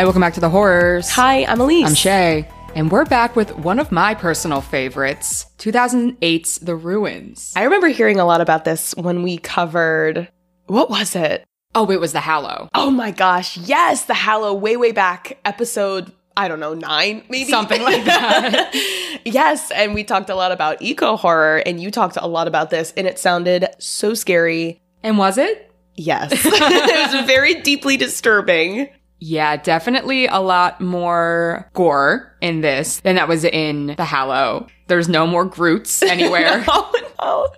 Hi, welcome back to the Whorrors. Hi, I'm Elise. I'm Shay, and we're back with one of my personal favorites, 2008's The Ruins. I remember hearing a lot about this when we covered what was it? Oh, it was The Hallow. Oh my gosh, yes, The Hallow, way way back, episode I don't know, nine, maybe? Something like that. yes. And we talked a lot about eco horror, and you talked a lot about this, and it sounded so scary. And was it? Yes. it was very deeply disturbing. Yeah, definitely a lot more gore in this than that was in The Hallow. There's no more Groots anywhere. oh, no.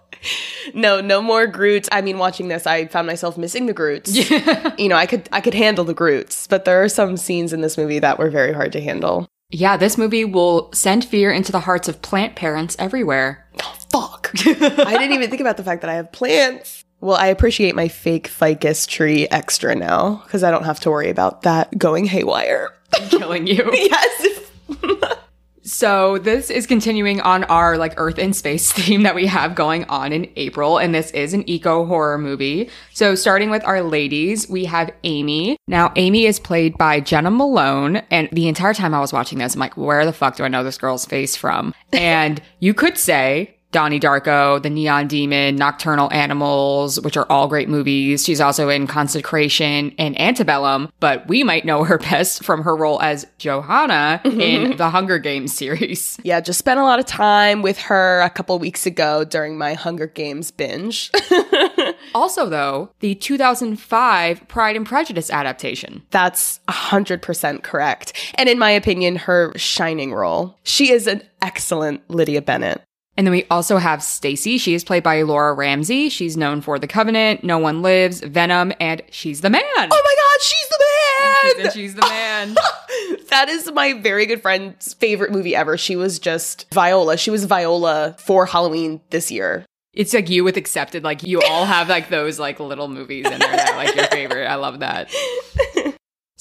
No, no more Groots. I mean, watching this, I found myself missing the Groots. Yeah. You know, I could I could handle the Groots, but there are some scenes in this movie that were very hard to handle. Yeah, this movie will send fear into the hearts of plant parents everywhere. Oh, fuck. I didn't even think about the fact that I have plants. Well, I appreciate my fake ficus tree extra now because I don't have to worry about that going haywire. Killing you. yes. So this is continuing on our like Earth and space theme that we have going on in April, and this is an eco horror movie. So starting with our ladies, we have Amy. Now Amy is played by Jena Malone, and the entire time I was watching this, I'm like, where the fuck do I know this girl's face from? And you could say Donnie Darko, The Neon Demon, Nocturnal Animals, which are all great movies. She's also in Consecration and Antebellum, but we might know her best from her role as Johanna mm-hmm. in the Hunger Games series. Yeah, just spent a lot of time with her a couple weeks ago during my Hunger Games binge. also, though, the 2005 Pride and Prejudice adaptation. That's 100% correct. And in my opinion, her shining role. She is an excellent Lydia Bennet. And then we also have Stacy. She is played by Laura Ramsey. She's known for The Covenant, No One Lives, Venom, and She's the Man. Oh my God, she's the man! She's, she's the man. that is my very good friend's favorite movie ever. She was just Viola. She was Viola for Halloween this year. It's like you with accepted. Like you all have like those like little movies in there that like your favorite. I love that.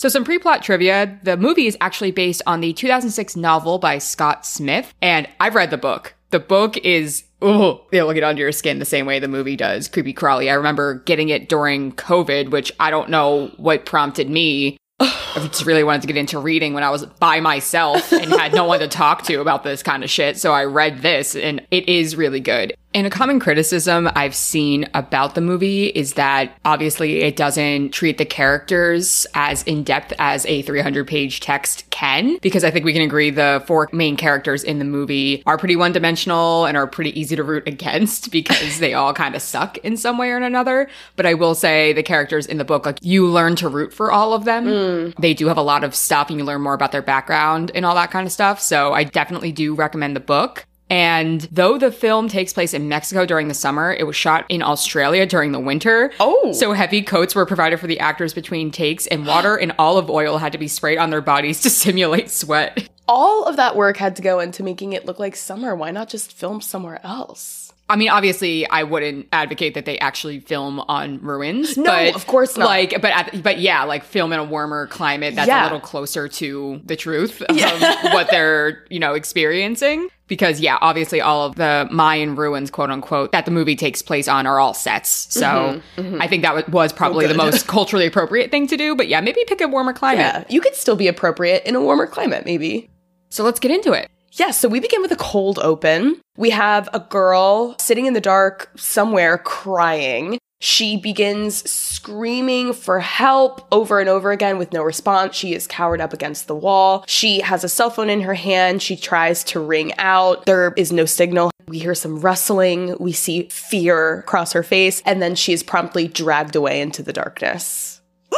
So, some pre plot trivia the movie is actually based on the 2006 novel by Scott Smith, and I've read the book. The book is, oh, it'll get under your skin the same way the movie does. Creepy crawly. I remember getting it during COVID, which I don't know what prompted me. I just really wanted to get into reading when I was by myself and had no one to talk to about this kind of shit. So I read this and it is really good. And a common criticism I've seen about the movie is that obviously it doesn't treat the characters as in depth as a 300 page text can, because I think we can agree the four main characters in the movie are pretty one dimensional and are pretty easy to root against because they all kind of suck in some way or another. But I will say the characters in the book, like you learn to root for all of them. Mm. They do have a lot of stuff and you learn more about their background and all that kind of stuff. So I definitely do recommend the book. And though the film takes place in Mexico during the summer, it was shot in Australia during the winter. Oh. So heavy coats were provided for the actors between takes, and water and olive oil had to be sprayed on their bodies to simulate sweat. All of that work had to go into making it look like summer. Why not just film somewhere else? I mean, obviously, I wouldn't advocate that they actually film on ruins. No, but, of course not. Like, but at, but yeah, like film in a warmer climate that's Yeah. a little closer to the truth of Yeah. what they're you know experiencing. Because yeah, obviously, all of the Mayan ruins, quote unquote, that the movie takes place on are all sets. So I think that was, probably the Mm-hmm, most culturally appropriate thing to do. But yeah, maybe pick a warmer climate. Yeah, you could still be appropriate in a warmer climate, maybe. So let's get into it. Yes, so we begin with a cold open. We have a girl sitting in the dark somewhere crying. She begins screaming for help over and over again with no response. She is cowered up against the wall. She has a cell phone in her hand. She tries to ring out. There is no signal. We hear some rustling. We see fear cross her face, and then she is promptly dragged away into the darkness.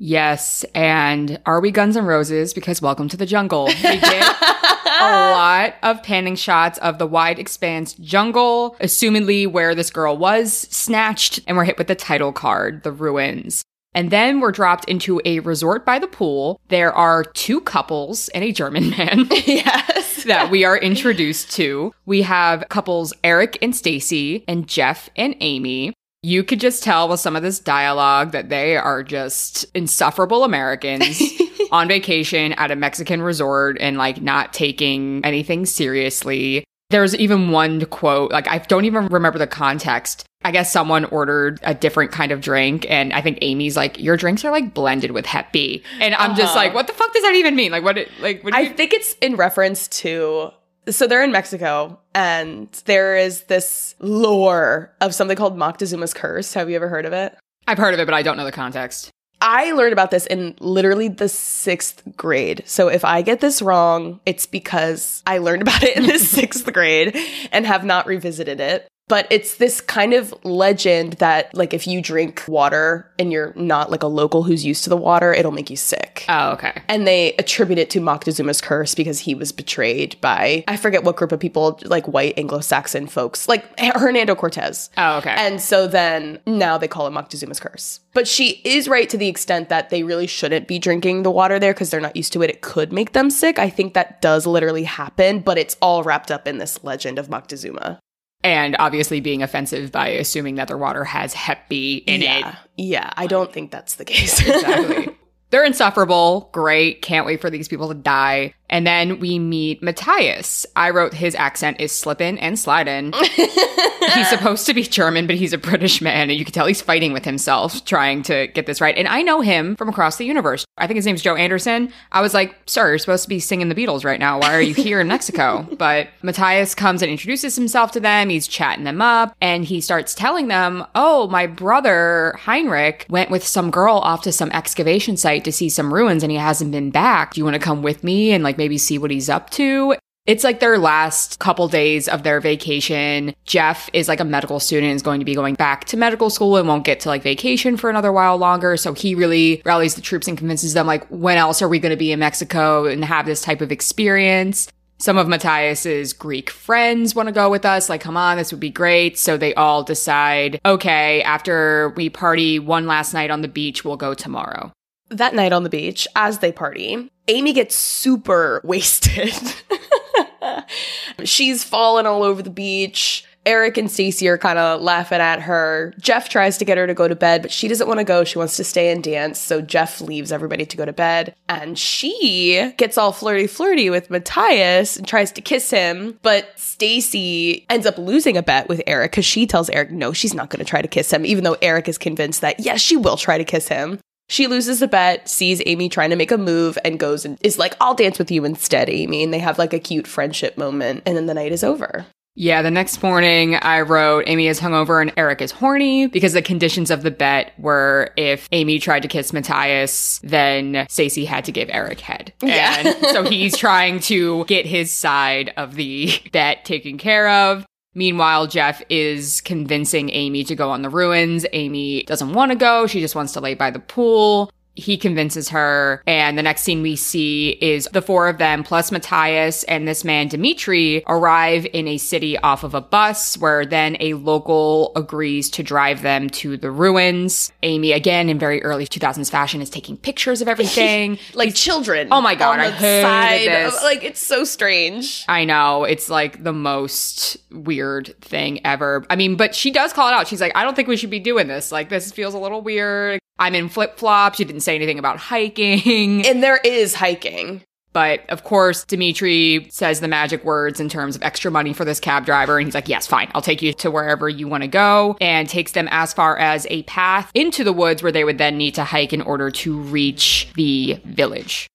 Yes, and are we Guns N' Roses? Because welcome to the jungle. We get a lot of panning shots of the wide expanse jungle, assumedly where this girl was snatched, and we're hit with the title card, the ruins. And then we're dropped into a resort by the pool. There are two couples and a German man. yes. that we are introduced to. We have couples Eric and Stacy and Jeff and Amy. You could just tell with some of this dialogue that they are just insufferable Americans on vacation at a Mexican resort and like not taking anything seriously. There's even one quote, like I don't even remember the context, I guess someone ordered a different kind of drink, and I think Amy's like, "Your drinks are like blended with Hep B," and I'm just Uh-huh. like, "What the fuck does that even mean? Like, what? It, like, what do I you- think it's in reference to. So they're in Mexico, and there is this lore of something called Moctezuma's curse. Have you ever heard of it? I've heard of it, but I don't know the context." I learned about this in literally the sixth grade. So if I get this wrong, it's because I learned about it in the sixth grade and have not revisited it. But it's this kind of legend that, like, if you drink water and you're not like a local who's used to the water, it'll make you sick. Oh, okay. And they attribute it to Moctezuma's curse because he was betrayed by, I forget what group of people, like white Anglo Saxon folks, like Hernando Cortez. Oh, okay. And so then now they call it Moctezuma's curse. But she is right to the extent that they really shouldn't be drinking the water there because they're not used to it. It could make them sick. I think that does literally happen, but it's all wrapped up in this legend of Moctezuma. And obviously being offensive by assuming that their water has Hep B in yeah. it. Yeah, I don't think that's the case. Exactly. They're insufferable. Great. Can't wait for these people to die. And then we meet Matthias. I wrote his accent is slippin' and slidin'. he's supposed to be German, but he's a British man, and you can tell he's fighting with himself trying to get this right. And I know him from across the universe. I think his name's Joe Anderson. I was like, sir, you're supposed to be singing the Beatles right now. Why are you here in Mexico? But Matthias comes and introduces himself to them. He's chatting them up, and he starts telling them, oh, my brother Heinrich went with some girl off to some excavation site to see some ruins, and he hasn't been back. Do you want to come with me and like maybe see what he's up to? It's like their last couple days of their vacation. Jeff is like a medical student, is going to be going back to medical school and won't get to like vacation for another while longer. So he really rallies the troops and convinces them, like, when else are we going to be in Mexico and have this type of experience? Some of Matthias's Greek friends want to go with us. Like, come on, this would be great. So they all decide, okay, after we party one last night on the beach, we'll go tomorrow. That night on the beach, as they party, Amy gets super wasted. She's falling all over the beach. Eric and Stacy are kind of laughing at her. Jeff tries to get her to go to bed, but she doesn't want to go. She wants to stay and dance. So Jeff leaves everybody to go to bed. And she gets all flirty flirty with Matthias and tries to kiss him. But Stacy ends up losing a bet with Eric because she tells Eric, no, she's not going to try to kiss him, even though Eric is convinced that, yes, she will try to kiss him. She loses the bet, sees Amy trying to make a move, and goes and is like, I'll dance with you instead, Amy. And they have like a cute friendship moment, and then the night is over. Yeah, the next morning I wrote Amy is hungover and Eric is horny because the conditions of the bet were if Amy tried to kiss Matthias, then Stacy had to give Eric head. Yeah. And so he's trying to get his side of the bet taken care of. Meanwhile, Jeff is convincing Amy to go on the ruins. Amy doesn't want to go. She just wants to lay by the pool. He convinces her, and the next scene we see is the four of them plus Matthias and this man Dimitri arrive in a city off of a bus where then a local agrees to drive them to the ruins. Amy, again in very early 2000s fashion, is taking pictures of everything. Like children. Oh my God, I hated side this. Of, like, it's so strange. I know it's like the most weird thing ever. I mean, but she does call it out. She's like, I don't think we should be doing this. Like, this feels a little weird. I'm in flip flops. You didn't say anything about hiking. And there is hiking. But of course, Dimitri says the magic words in terms of extra money for this cab driver. And he's like, yes, fine. I'll take you to wherever you want to go and takes them as far as a path into the woods where they would then need to hike in order to reach the village.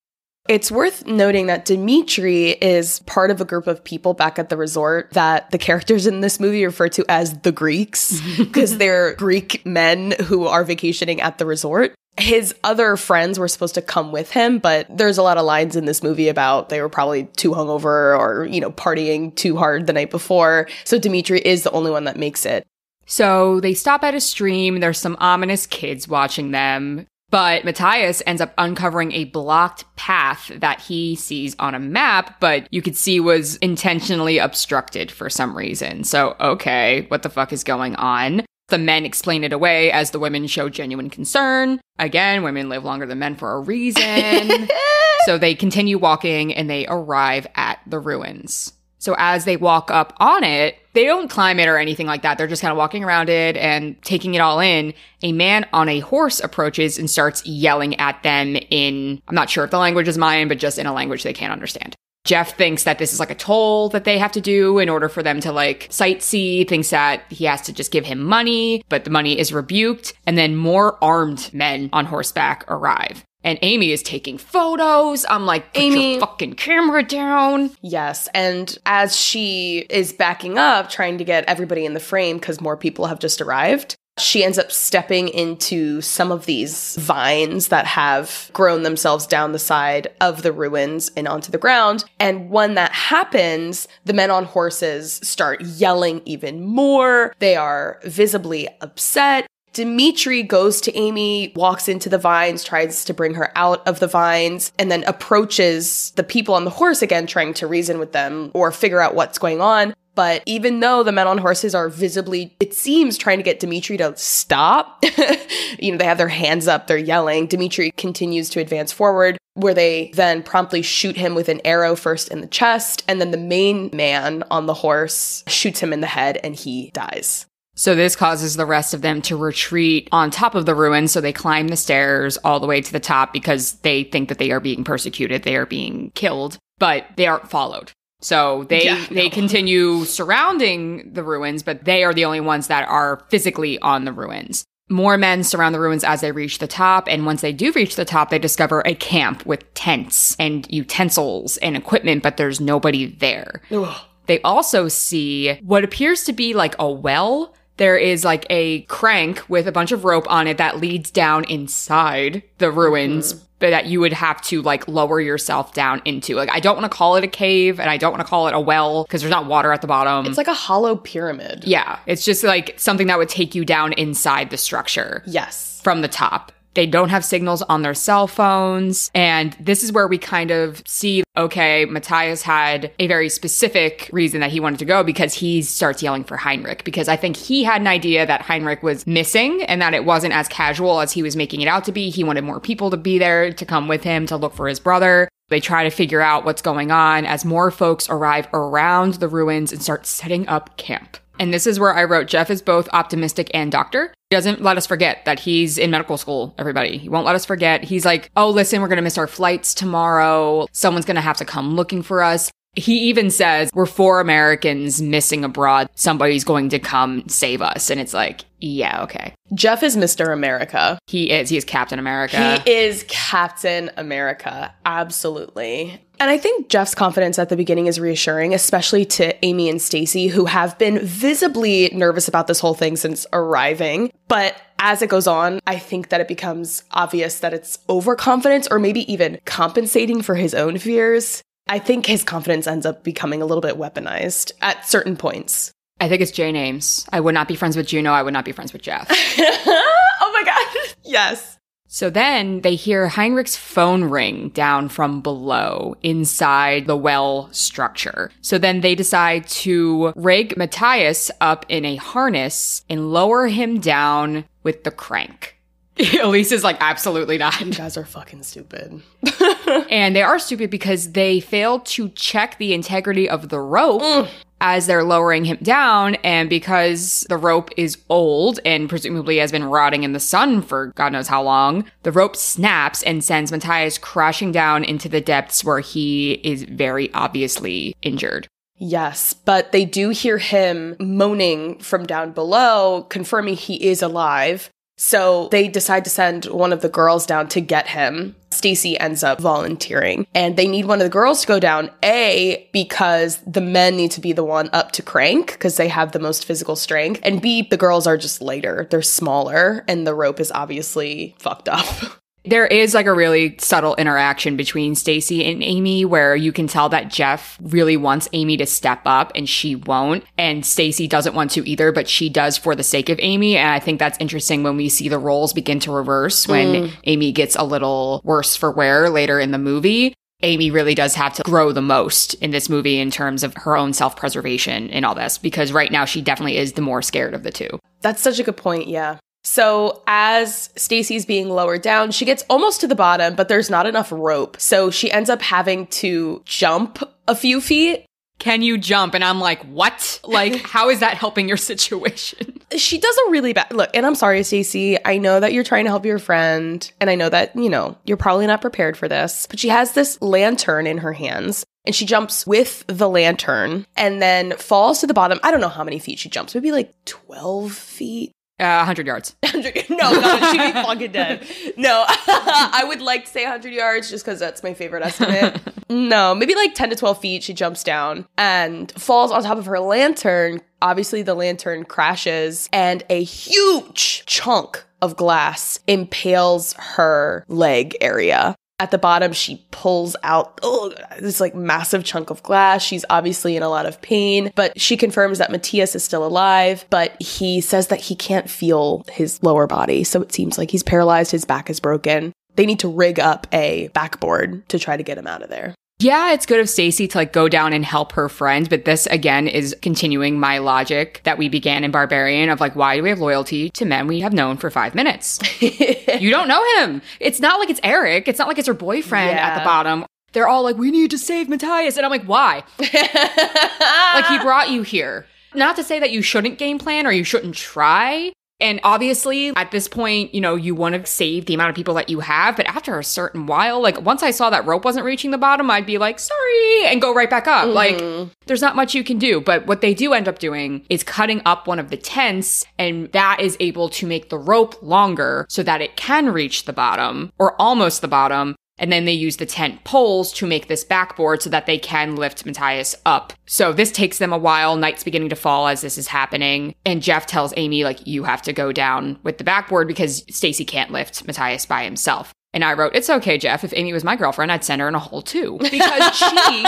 It's worth noting that Dimitri is part of a group of people back at the resort that the characters in this movie refer to as the Greeks because they're Greek men who are vacationing at the resort. His other friends were supposed to come with him, but there's a lot of lines in this movie about they were probably too hungover or, you know, partying too hard the night before. So Dimitri is the only one that makes it. So they stop at a stream. There's some ominous kids watching them. But Matthias ends up uncovering a blocked path that he sees on a map, but you could see was intentionally obstructed for some reason. So, okay, what the fuck is going on? The men explain it away as the women show genuine concern. Again, women live longer than men for a reason. so they continue walking and they arrive at the ruins. So as they walk up on it, they don't climb it or anything like that. They're just kind of walking around it and taking it all in. A man on a horse approaches and starts yelling at them in, I'm not sure if the language is Mayan, but just in a language they can't understand. Jeff thinks that this is like a toll that they have to do in order for them to like sightsee, thinks that he has to just give him money, but the money is rebuked. And then more armed men on horseback arrive. And Amy is taking photos. I'm like, Put Amy- your fucking camera down. Yes. And as she is backing up, trying to get everybody in the frame because more people have just arrived, she ends up stepping into some of these vines that have grown themselves down the side of the ruins and onto the ground. And when that happens, the men on horses start yelling even more. They are visibly upset. Dimitri goes to Amy, walks into the vines, tries to bring her out of the vines, and then approaches the people on the horse again, trying to reason with them or figure out what's going on. But even though the men on horses are visibly, it seems, trying to get Dimitri to stop, you know, they have their hands up, they're yelling. Dimitri continues to advance forward, where they then promptly shoot him with an arrow first in the chest, and then the main man on the horse shoots him in the head and he dies. So this causes the rest of them to retreat on top of the ruins. So they climb the stairs all the way to the top because they think that they are being persecuted. They are being killed, but they aren't followed. So they Yeah, they no. continue surrounding the ruins, but they are the only ones that are physically on the ruins. More men surround the ruins as they reach the top, and once they do reach the top, they discover a camp with tents and utensils and equipment, but there's nobody there. Ugh. They also see what appears to be like a well. There is like a crank with a bunch of rope on it that leads down inside the ruins, mm-hmm. but that you would have to like lower yourself down into. Like, I don't want to call it a cave and I don't want to call it a well because there's not water at the bottom. It's like a hollow pyramid. yeah, it's just like something that would take you down inside the structure Yes. from the top. They don't have signals on their cell phones. And this is where we kind of see okay, Matthias had a very specific reason that he wanted to go because he starts yelling for Heinrich. Because I think he had an idea that Heinrich was missing and that it wasn't as casual as he was making it out to be. He wanted more people to be there to come with him to look for his brother. They try to figure out what's going on as more folks arrive around the ruins and start setting up camp. And this is where I wrote Jeff is both optimistic and doctor. He doesn't let us forget that he's in medical school, everybody. He won't let us forget. He's like, oh, listen, we're going to miss our flights tomorrow. Someone's going to have to come looking for us. He even says, we're four Americans missing abroad. Somebody's going to come save us. And it's like, yeah, okay. Jeff is Mr. America. He is. He is Captain America. He is Captain America. Absolutely. And I think Jeff's confidence at the beginning is reassuring, especially to Amy and Stacy, who have been visibly nervous about this whole thing since arriving. But as it goes on, I think that it becomes obvious that it's overconfidence or maybe even compensating for his own fears. I think his confidence ends up becoming a little bit weaponized at certain points. I think it's Jane Ames. I would not be friends with Juno. I would not be friends with Jeff. oh my god. Yes. So then they hear Heinrich's phone ring down from below inside the well structure. So then they decide to rig Matthias up in a harness and lower him down with the crank. Elise is like, absolutely not. You guys are fucking stupid. And they are stupid because they failed to check the integrity of the rope mm. as they're lowering him down. And because the rope is old and presumably has been rotting in the sun for God knows how long, the rope snaps and sends Matthias crashing down into the depths where he is very obviously injured. Yes, but they do hear him moaning from down below, confirming he is alive. So they decide to send one of the girls down to get him. Stacy ends up volunteering and they need one of the girls to go down A because the men need to be the one up to crank because they have the most physical strength and B the girls are just lighter. They're smaller and the rope is obviously fucked up. There is like a really subtle interaction between Stacy and Amy where you can tell that Jeff really wants Amy to step up and she won't. And Stacy doesn't want to either, but she does for the sake of Amy. And I think that's interesting when we see the roles begin to reverse when mm. Amy gets a little worse for wear later in the movie. Amy really does have to grow the most in this movie in terms of her own self preservation and all this, because right now she definitely is the more scared of the two. That's such a good point, yeah. So as Stacy's being lowered down, she gets almost to the bottom, but there's not enough rope. So she ends up having to jump a few feet. Can you jump? And I'm like, what? Like, how is that helping your situation? she does a really bad look. And I'm sorry, Stacy. I know that you're trying to help your friend, and I know that you know you're probably not prepared for this. But she has this lantern in her hands, and she jumps with the lantern, and then falls to the bottom. I don't know how many feet she jumps. Maybe like 12 feet. Uh, 100 yards. 100 no, no, she'd be fucking dead. No, I would like to say 100 yards just because that's my favorite estimate. no, maybe like 10 to 12 feet. She jumps down and falls on top of her lantern. Obviously, the lantern crashes, and a huge chunk of glass impales her leg area. At the bottom, she pulls out oh, this like massive chunk of glass. She's obviously in a lot of pain, but she confirms that Matthias is still alive, but he says that he can't feel his lower body. So it seems like he's paralyzed, his back is broken. They need to rig up a backboard to try to get him out of there. Yeah, it's good of Stacy to like go down and help her friend, but this again is continuing my logic that we began in Barbarian of like, why do we have loyalty to men we have known for five minutes? you don't know him. It's not like it's Eric. It's not like it's her boyfriend yeah. at the bottom. They're all like, we need to save Matthias. And I'm like, why? like, he brought you here. Not to say that you shouldn't game plan or you shouldn't try, and obviously, at this point, you know, you want to save the amount of people that you have. But after a certain while, like once I saw that rope wasn't reaching the bottom, I'd be like, sorry, and go right back up. Mm-hmm. Like, there's not much you can do. But what they do end up doing is cutting up one of the tents, and that is able to make the rope longer so that it can reach the bottom or almost the bottom. And then they use the tent poles to make this backboard so that they can lift Matthias up. So this takes them a while. Night's beginning to fall as this is happening. And Jeff tells Amy, like, you have to go down with the backboard because Stacy can't lift Matthias by himself. And I wrote, it's okay, Jeff. If Amy was my girlfriend, I'd send her in a hole too. Because she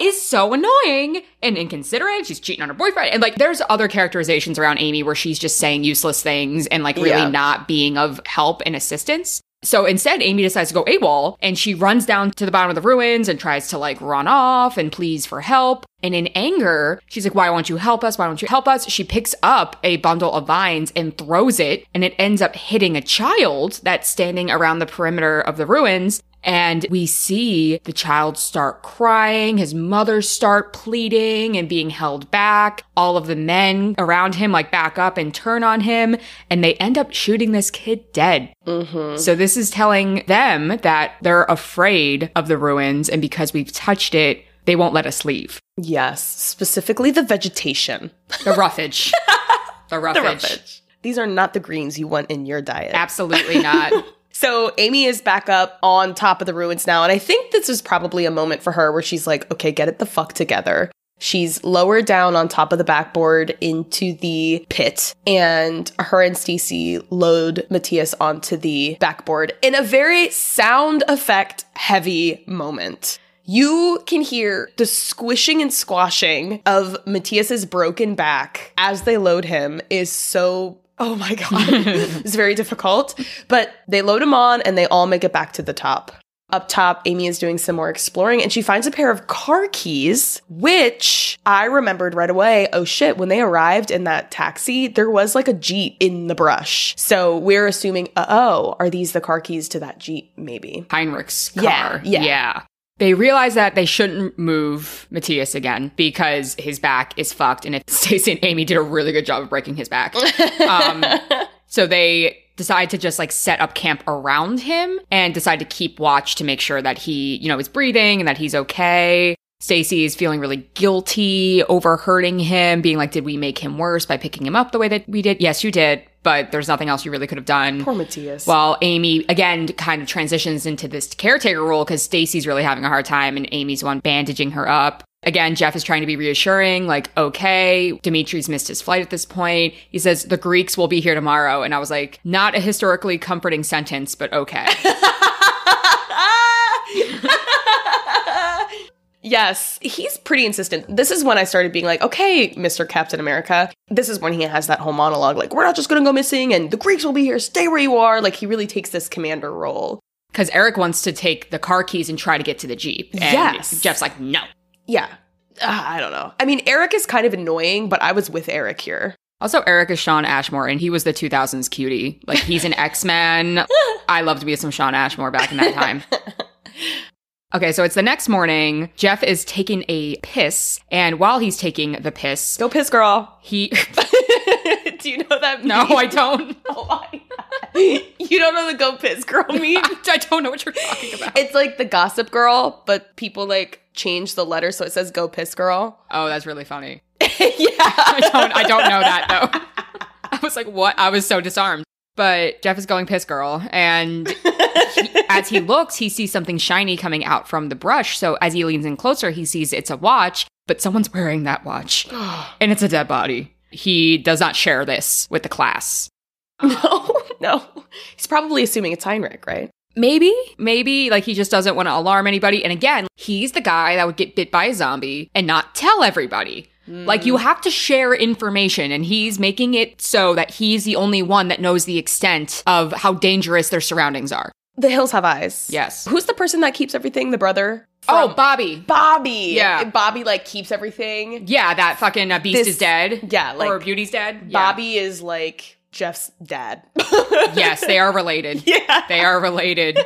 is so annoying and inconsiderate. She's cheating on her boyfriend. And like, there's other characterizations around Amy where she's just saying useless things and like really yeah. not being of help and assistance. So instead, Amy decides to go AWOL and she runs down to the bottom of the ruins and tries to like run off and please for help. And in anger, she's like, Why won't you help us? Why don't you help us? She picks up a bundle of vines and throws it, and it ends up hitting a child that's standing around the perimeter of the ruins. And we see the child start crying, his mother start pleading and being held back. All of the men around him like back up and turn on him, and they end up shooting this kid dead. Mm-hmm. So this is telling them that they're afraid of the ruins, and because we've touched it, they won't let us leave. Yes, specifically the vegetation, the roughage, the roughage. the roughage. These are not the greens you want in your diet. Absolutely not. So Amy is back up on top of the ruins now. And I think this is probably a moment for her where she's like, okay, get it the fuck together. She's lower down on top of the backboard into the pit, and her and Stacy load Matthias onto the backboard in a very sound effect heavy moment. You can hear the squishing and squashing of Matthias's broken back as they load him is so Oh my God. it's very difficult. But they load him on and they all make it back to the top. Up top, Amy is doing some more exploring and she finds a pair of car keys, which I remembered right away. Oh shit, when they arrived in that taxi, there was like a Jeep in the brush. So we're assuming, uh, oh, are these the car keys to that Jeep? Maybe. Heinrich's car. Yeah. Yeah. yeah. They realize that they shouldn't move Matthias again because his back is fucked. And if Stacy and Amy did a really good job of breaking his back. Um, so they decide to just like set up camp around him and decide to keep watch to make sure that he, you know, is breathing and that he's okay. Stacy is feeling really guilty over hurting him, being like, did we make him worse by picking him up the way that we did? Yes, you did but there's nothing else you really could have done. Poor Matthias. While Amy again kind of transitions into this caretaker role because Stacy's really having a hard time and Amy's one bandaging her up. Again, Jeff is trying to be reassuring, like, okay, Dimitri's missed his flight at this point. He says the Greeks will be here tomorrow. And I was like, not a historically comforting sentence, but okay. Yes, he's pretty insistent. This is when I started being like, okay, Mr. Captain America. This is when he has that whole monologue, like, we're not just gonna go missing and the Greeks will be here, stay where you are. Like, he really takes this commander role. Because Eric wants to take the car keys and try to get to the Jeep. And yes. Jeff's like, no. Yeah. Uh, I don't know. I mean, Eric is kind of annoying, but I was with Eric here. Also, Eric is Shawn Ashmore, and he was the 2000s cutie. Like, he's an X Men. I loved me some Shawn Ashmore back in that time. Okay, so it's the next morning. Jeff is taking a piss, and while he's taking the piss, Go piss, girl. he. Do you know that? no, meme? I don't. Oh my God. You don't know the go piss girl meme? I don't know what you're talking about. it's like the gossip girl, but people like change the letter so it says go piss girl. Oh, that's really funny. yeah. I don't. I don't know that though. I was like, what? I was so disarmed. But Jeff is going piss girl, and he- as he looks, he sees something shiny coming out from the brush. So as he leans in closer, he sees it's a watch, but someone's wearing that watch, and it's a dead body. He does not share this with the class. No, no. He's probably assuming it's Heinrich, right? Maybe, maybe like he just doesn't want to alarm anybody. And again, he's the guy that would get bit by a zombie and not tell everybody. Like you have to share information, and he's making it so that he's the only one that knows the extent of how dangerous their surroundings are. The hills have eyes. Yes. Who's the person that keeps everything? The brother? Oh, Bobby. Bobby. Yeah. Bobby like keeps everything. Yeah, that fucking uh, beast This- is dead. Yeah, like or Beauty's dead. Yeah. Bobby is like Jeff's dad. Yes, they are related. Yeah. They are related.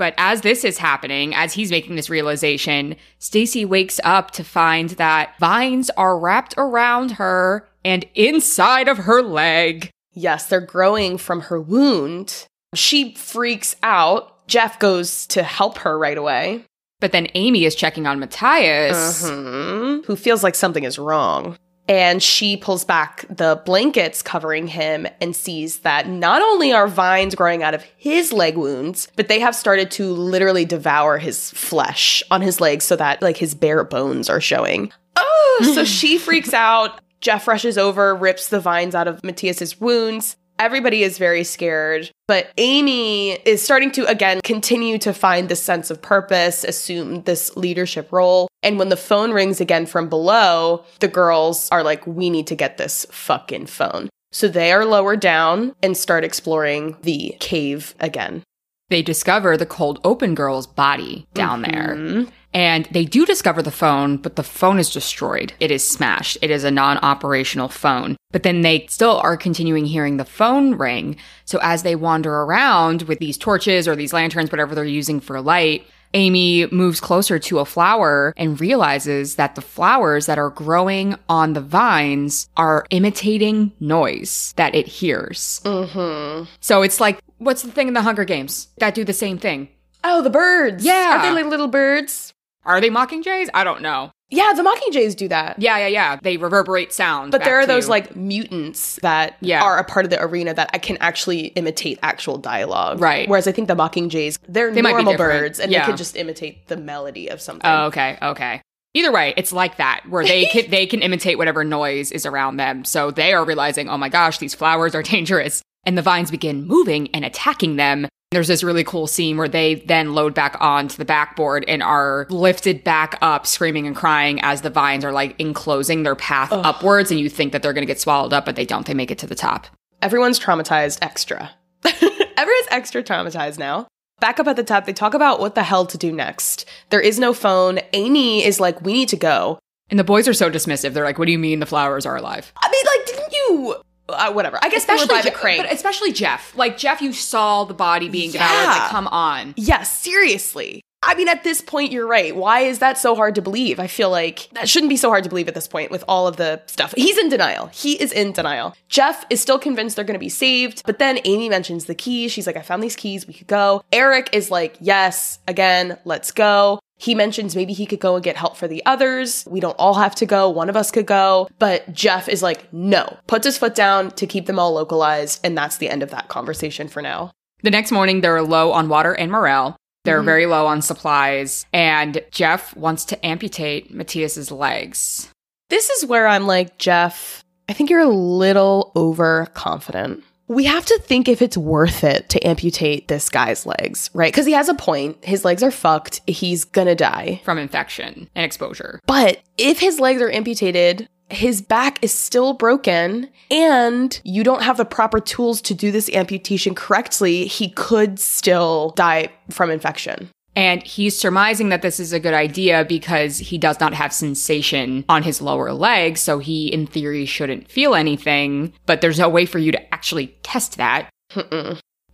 But as this is happening, as he's making this realization, Stacy wakes up to find that vines are wrapped around her and inside of her leg. Yes, they're growing from her wound. She freaks out. Jeff goes to help her right away. But then Amy is checking on Matthias. Mhm. Who feels like something is wrong. And she pulls back the blankets covering him and sees that not only are vines growing out of his leg wounds, but they have started to literally devour his flesh on his legs so that like his bare bones are showing. Oh, so she freaks out. Jeff rushes over, rips the vines out of Matthias's wounds. Everybody is very scared, but Amy is starting to again continue to find this sense of purpose, assume this leadership role. And when the phone rings again from below, the girls are like, we need to get this fucking phone. So they are lower down and start exploring the cave again. They discover the cold open girl's body down there. Mhm. And they do discover the phone, but the phone is destroyed. It is smashed. It is a non operational phone. But then they still are continuing hearing the phone ring. So as they wander around with these torches or these lanterns, whatever they're using for light, Amy moves closer to a flower and realizes that the flowers that are growing on the vines are imitating noise that it hears. Mhm. So it's like, what's the thing in the Hunger Games that do the same thing? Oh, the birds. Yeah. Are they like little birds? Are they mocking jays? I don't know. Yeah, the mockingjays do that. Yeah, yeah, yeah. They reverberate sound. But there are those to- like mutants that Yeah. are a part of the arena that I can actually imitate actual dialogue. Right. Whereas I think the mockingjays, they're They normal birds and Yeah. they can just imitate the melody of something. Oh, okay, okay. Either way, it's like that where they can they can imitate whatever noise is around them. So they are realizing, oh my gosh, these flowers are dangerous, and the vines begin moving and attacking them. There's this really cool scene where they then load back onto the backboard and are lifted back up, screaming and crying as the vines are like enclosing their path upwards, and you think that they're going to get swallowed up, but they don't. They make it to the top. Everyone's traumatized extra. Everyone's extra traumatized now. Back up at the top, they talk about what the hell to do next. There is no phone. Amy is like, we need to go. And the boys are so dismissive. They're like, "What do you mean the flowers are alive?" I mean, like, didn't you? Uh, whatever. I guess were by the but especially Jeff. Like Jeff, you saw the body being devoured. Like, come on. Yes, seriously. I mean, at this point, you're right. Why is that so hard to believe? I feel like that shouldn't be so hard to believe at this point with all of the stuff. He's in denial. He is in denial. Jeff is still convinced they're going to be saved, but then Amy mentions the keys. She's like, I found these keys. We could go. Eric is like, yes, again, let's go. He mentions maybe he could go and get help for the others. We don't all have to go. One of us could go. But Jeff is like, no, puts his foot down to keep them all localized. And that's the end of that conversation for now. The next morning, they're low on water and morale. They're mm-hmm. very low on supplies, and Jeff wants to amputate Matthias's legs. This is where I'm like, Jeff, I think you're a little overconfident. We have to think if it's worth it to amputate this guy's legs, right? Because he has a point. His legs are fucked. He's gonna die. From infection and exposure. But if his legs are amputated, his back is still broken and you don't have the proper tools to do this amputation correctly, he could still die from infection. And he's surmising that this is a good idea because he does not have sensation on his lower leg, so he, in theory, shouldn't feel anything. But there's no way for you to actually test that.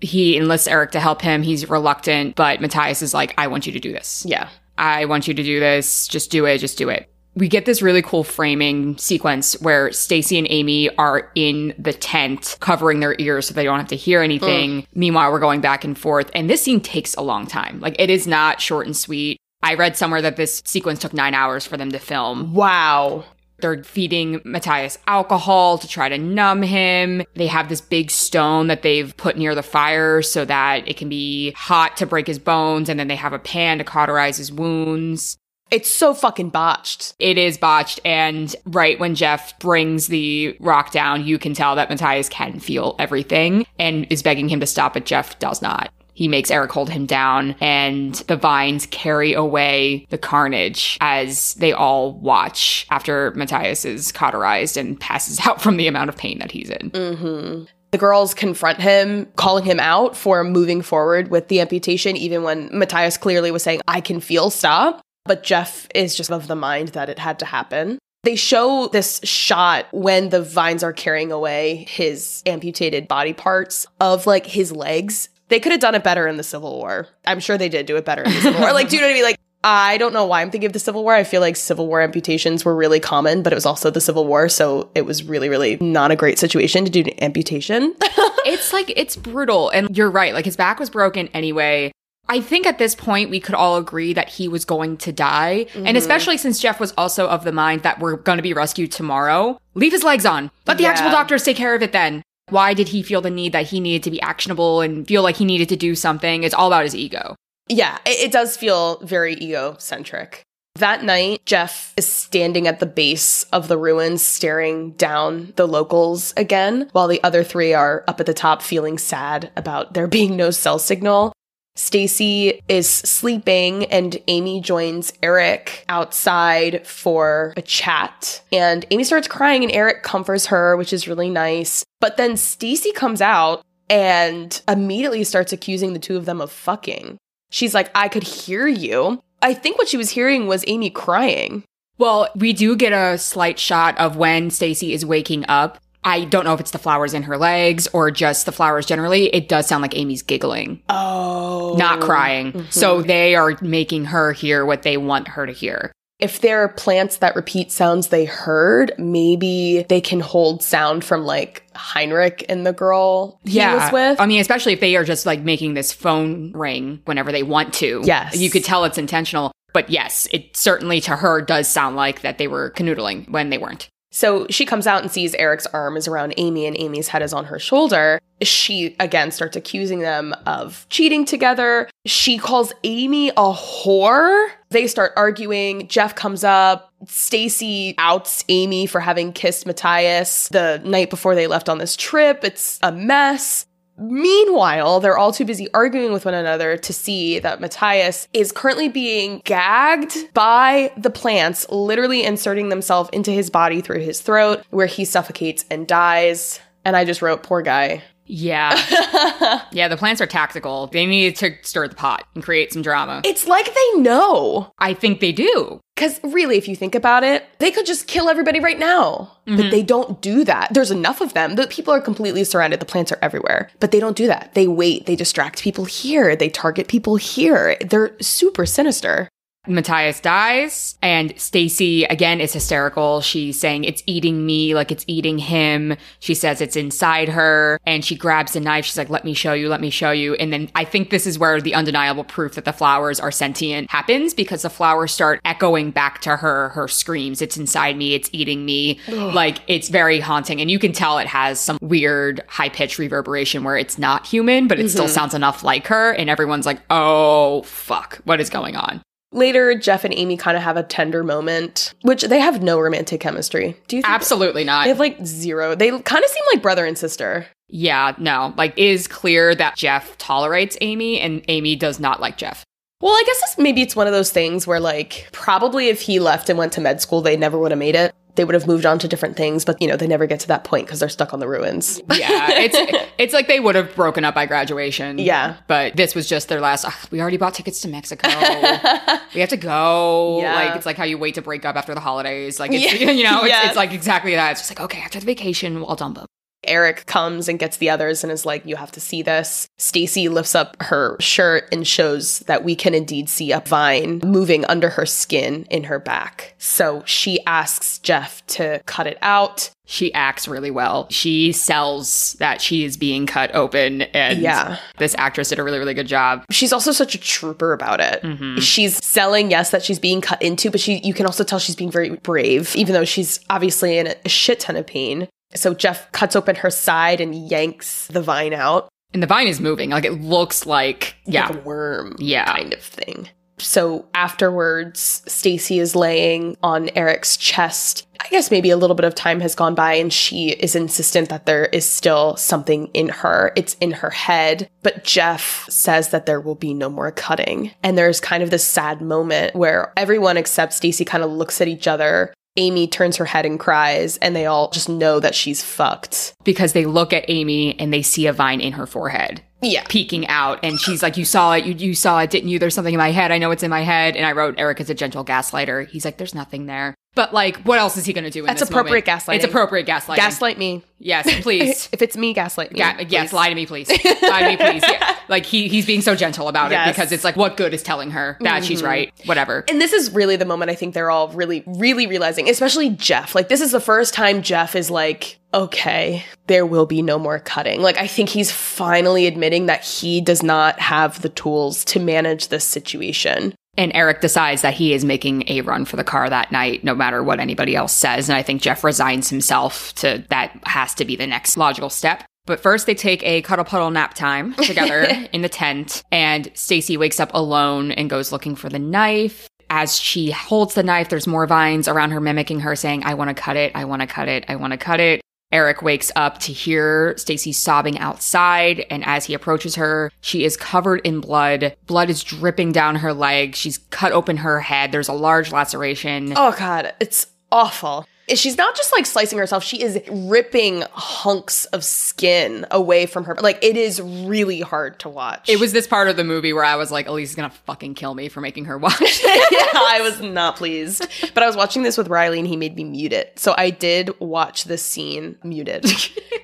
He enlists Eric to help him. He's reluctant, but Matthias is like, I want you to do this. Yeah. I want you to do this. Just do it. Just do it. We get this really cool framing sequence where Stacy and Amy are in the tent covering their ears so they don't have to hear anything. Mm. Meanwhile, we're going back and forth. And this scene takes a long time. Like it is not short and sweet. I read somewhere that this sequence took nine hours for them to film. Wow. They're feeding Matthias alcohol to try to numb him. They have this big stone that they've put near the fire so that it can be hot to break his bones. And then they have a pan to cauterize his wounds. It's so fucking botched. It is botched. And right when Jeff brings the rock down, you can tell that Matthias can feel everything and is begging him to stop, but Jeff does not. He makes Eric hold him down, and the vines carry away the carnage as they all watch after Matthias is cauterized and passes out from the amount of pain that he's in. Mm-hmm. The girls confront him, calling him out for moving forward with the amputation, even when Matthias clearly was saying, I can feel stop. But Jeff is just of the mind that it had to happen. They show this shot when the vines are carrying away his amputated body parts of like his legs. They could have done it better in the Civil War. I'm sure they did do it better in the Civil War. Like, do you know what I mean? Like, I don't know why I'm thinking of the Civil War. I feel like Civil War amputations were really common, but it was also the Civil War. So it was really, really not a great situation to do an amputation. it's like, it's brutal. And you're right. Like, his back was broken anyway. I think at this point we could all agree that he was going to die. And mm-hmm. especially since Jeff was also of the mind that we're going to be rescued tomorrow, leave his legs on. Let the Yeah. actual doctors take care of it then. Why did he feel the need that he needed to be actionable and feel like he needed to do something? It's all about his ego. Yeah, it, it does feel very egocentric. That night, Jeff is standing at the base of the ruins, staring down the locals again, while the other three are up at the top feeling sad about there being no cell signal. Stacy is sleeping and Amy joins Eric outside for a chat. And Amy starts crying and Eric comforts her, which is really nice. But then Stacy comes out and immediately starts accusing the two of them of fucking. She's like, I could hear you. I think what she was hearing was Amy crying. Well, we do get a slight shot of when Stacy is waking up. I don't know if it's the flowers in her legs or just the flowers generally. It does sound like Amy's giggling, Oh. not crying. Mm-hmm. So they are making her hear what they want her to hear. If there are plants that repeat sounds they heard, maybe they can hold sound from like Heinrich and the girl he was with. I mean, especially if they are just like making this phone ring whenever they want to. Yes. You could tell it's intentional. But yes, it certainly to her does sound like that they were canoodling when they weren't. So she comes out and sees Eric's arm is around Amy and Amy's head is on her shoulder. She again starts accusing them of cheating together. She calls Amy a whore. They start arguing. Jeff comes up. Stacy outs Amy for having kissed Matthias the night before they left on this trip. It's a mess. Meanwhile, they're all too busy arguing with one another to see that Matthias is currently being gagged by the plants, literally inserting themselves into his body through his throat, where he suffocates and dies. And I just wrote, poor guy. Yeah. yeah, the plants are tactical. They needed to stir the pot and create some drama. It's like they know. I think they do. Because really, if you think about it, they could just kill everybody right now. But mm-hmm. they don't do that. There's enough of them. The people are completely surrounded. The plants are everywhere. But they don't do that. They wait. They distract people here. They target people here. They're super sinister. Matthias dies, and Stacy again is hysterical. She's saying it's eating me like it's eating him. She says it's inside her, and she grabs a knife. She's like, "Let me show you, let me show you." And then I think this is where the undeniable proof that the flowers are sentient happens because the flowers start echoing back to her her screams. It's inside me. It's eating me. Like it's very haunting, and you can tell it has some weird high pitched reverberation where it's not human, but it still mm-hmm. sounds enough like her, and everyone's like, "Oh fuck, what is going on?" Later, Jeff and Amy kind of have a tender moment, which they have no romantic chemistry. Do you think Absolutely not. they have like zero? They kind of seem like brother and sister. Yeah, no. Like, it is clear that Jeff tolerates Amy and Amy does not like Jeff. Well, I guess it's, maybe it's one of those things where, like, probably if he left and went to med school, they never would have made it. They would have moved on to different things, but you know, they never get to that point because they're stuck on the ruins. Yeah, it's it's like they would have broken up by graduation. Yeah. But this was just their last, "Ugh, we already bought tickets to Mexico. we have to go. Yeah. Like, it's like how you wait to break up after the holidays. Like, it's, Yeah. you know, it's, it's like exactly that. It's just like, okay, after the vacation, we'll dump them. Eric comes and gets the others and is like, "You have to see this." Stacy lifts up her shirt and shows that we can indeed see a vine moving under her skin in her back. So she asks Jeff to cut it out. She acts really well. She sells that she is being cut open, and Yeah. this actress did a really, really good job. She's also such a trooper about it. Mm-hmm. She's selling, yes, that she's being cut into, but she you can also tell she's being very brave, even though she's obviously in a shit ton of pain. So Jeff cuts open her side and yanks the vine out. And the vine is moving. Like it looks like, yeah. like a worm Yeah. kind of thing. So afterwards, Stacy is laying on Eric's chest. I guess maybe a little bit of time has gone by and she is insistent that there is still something in her. It's in her head. But Jeff says that there will be no more cutting. And there's kind of this sad moment where everyone except Stacy kind of looks at each other. Amy turns her head and cries, and they all just know that she's fucked. because they look at Amy and they see a vine in her forehead. Yeah. Peeking out, and she's like, You saw it, you, you saw it, didn't you? There's something in my head. I know it's in my head. And I wrote, Eric is a gentle gaslighter. He's like, There's nothing there. But like, what else is he going to do in That's this appropriate moment? gaslighting. It's appropriate gaslighting. Gaslight me. Yes, please. if it's me, gaslight me. Ga- yes, lie to me, please. lie to me, please. Yeah. Like he he's being so gentle about Yes. it because it's like, what good is telling her that she's mm-hmm. right? Whatever. And this is really the moment I think they're all really, really realizing, especially Jeff. Like, this is the first time Jeff is like, okay, there will be no more cutting. Like, I think he's finally admitting that he does not have the tools to manage this situation. And Eric decides that he is making a run for the car that night, no matter what anybody else says. And I think Jeff resigns himself to that has to be the next logical step. But first, they take a cuddle puddle nap time together in the tent, and Stacy wakes up alone and goes looking for the knife. As she holds the knife, there's more vines around her, mimicking her, saying, I want to cut it, I want to cut it, I want to cut it. Eric wakes up to hear Stacy sobbing outside, and as he approaches her, she is covered in blood. Blood is dripping down her leg. She's cut open her head. There's a large laceration. Oh, God, it's awful. She's not just like slicing herself, she is ripping hunks of skin away from her. Like, it is really hard to watch. It was this part of the movie where I was like, Elise is gonna fucking kill me for making her watch. yeah, I was not pleased. But I was watching this with Riley and he made me mute it. So I did watch this scene muted.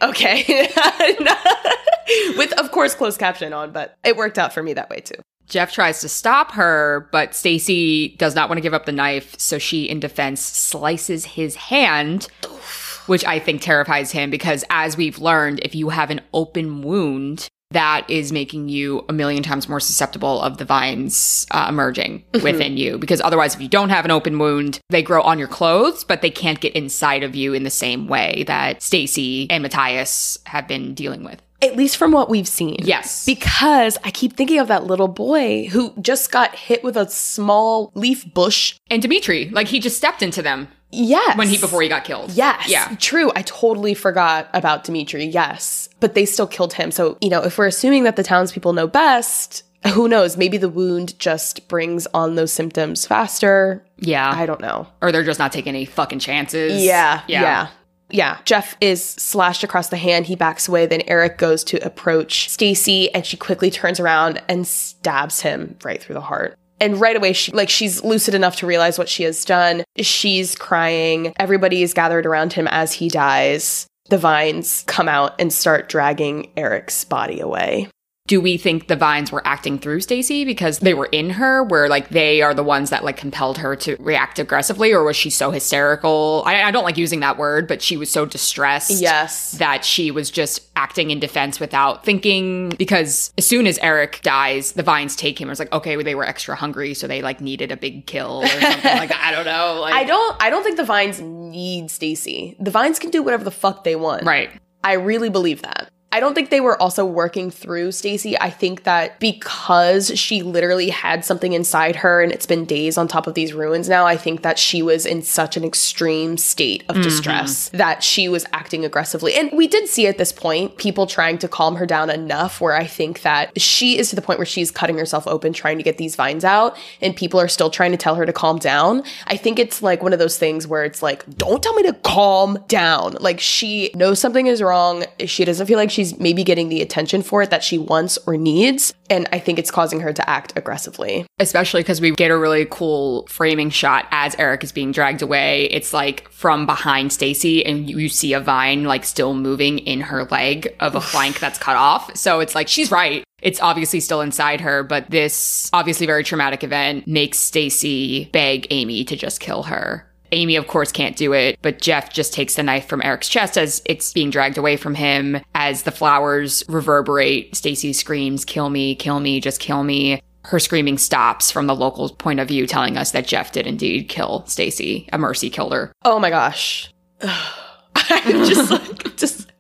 Okay. Uh, with, of course, closed caption on, but it worked out for me that way too. Jeff tries to stop her, but Stacy does not want to give up the knife, so she, in defense, slices his hand, which I think terrifies him because, as we've learned, if you have an open wound, that is making you a million times more susceptible of the vines uh, emerging within you. Because otherwise, if you don't have an open wound, they grow on your clothes, but they can't get inside of you in the same way that Stacy and Matthias have been dealing with. At least from what we've seen. Yes. Because I keep thinking of that little boy who just got hit with a small leaf bush. and Dimitri, like he just stepped into them Yes. when he before he got killed. Yes. Yeah. True. I totally forgot about Dimitri. Yes. But they still killed him. So, you know, if we're assuming that the townspeople know best, who knows? Maybe the wound just brings on those symptoms faster. Yeah. I don't know. or they're just not taking any fucking chances. Yeah. Yeah. Yeah. Jeff is slashed across the hand. He backs away. Then Eric goes to approach Stacy and she quickly turns around and stabs him right through the heart. And right away, she like she's lucid enough to realize what she has done. She's crying. Everybody is gathered around him as he dies. The vines come out and start dragging Eric's body away. Do we think the vines were acting through Stacy because they were in her, where like they are the ones that like compelled her to react aggressively, or was she so hysterical? I, I don't like using that word, but she was so distressed. Yes. That she was just acting in defense without thinking. Because as soon as Eric dies, the vines take him. It's like, okay, well, they were extra hungry, so they like needed a big kill or something like that. I don't know. Like, I don't I don't think the vines need Stacy. The vines can do whatever the fuck they want. right. I really believe that. I don't think they were also working through Stacy. I think that because she literally had something inside her and it's been days on top of these ruins now, I think that she was in such an extreme state of mm-hmm. distress that she was acting aggressively. And we did see at this point people trying to calm her down enough where I think that she is to the point where she's cutting herself open trying to get these vines out and people are still trying to tell her to calm down. I think it's like one of those things where it's like, don't tell me to calm down. Like she knows something is wrong. She doesn't feel like she's she's maybe getting the attention for it that she wants or needs. And I think it's causing her to act aggressively. Especially because we get a really cool framing shot as Eric is being dragged away. It's like from behind Stacy, and you see a vine like still moving in her leg of a flank that's cut off. So it's like she's right. It's obviously still inside her, but this obviously very traumatic event makes Stacy beg Amy to just kill her. Amy, of course, can't do it, but Jeff just takes the knife from Eric's chest as it's being dragged away from him. As the flowers reverberate, Stacy screams, Kill me, kill me, just kill me. Her screaming stops from the local point of view, telling us that Jeff did indeed kill Stacy. A mercy killed her. Oh my gosh. I'm just like, just.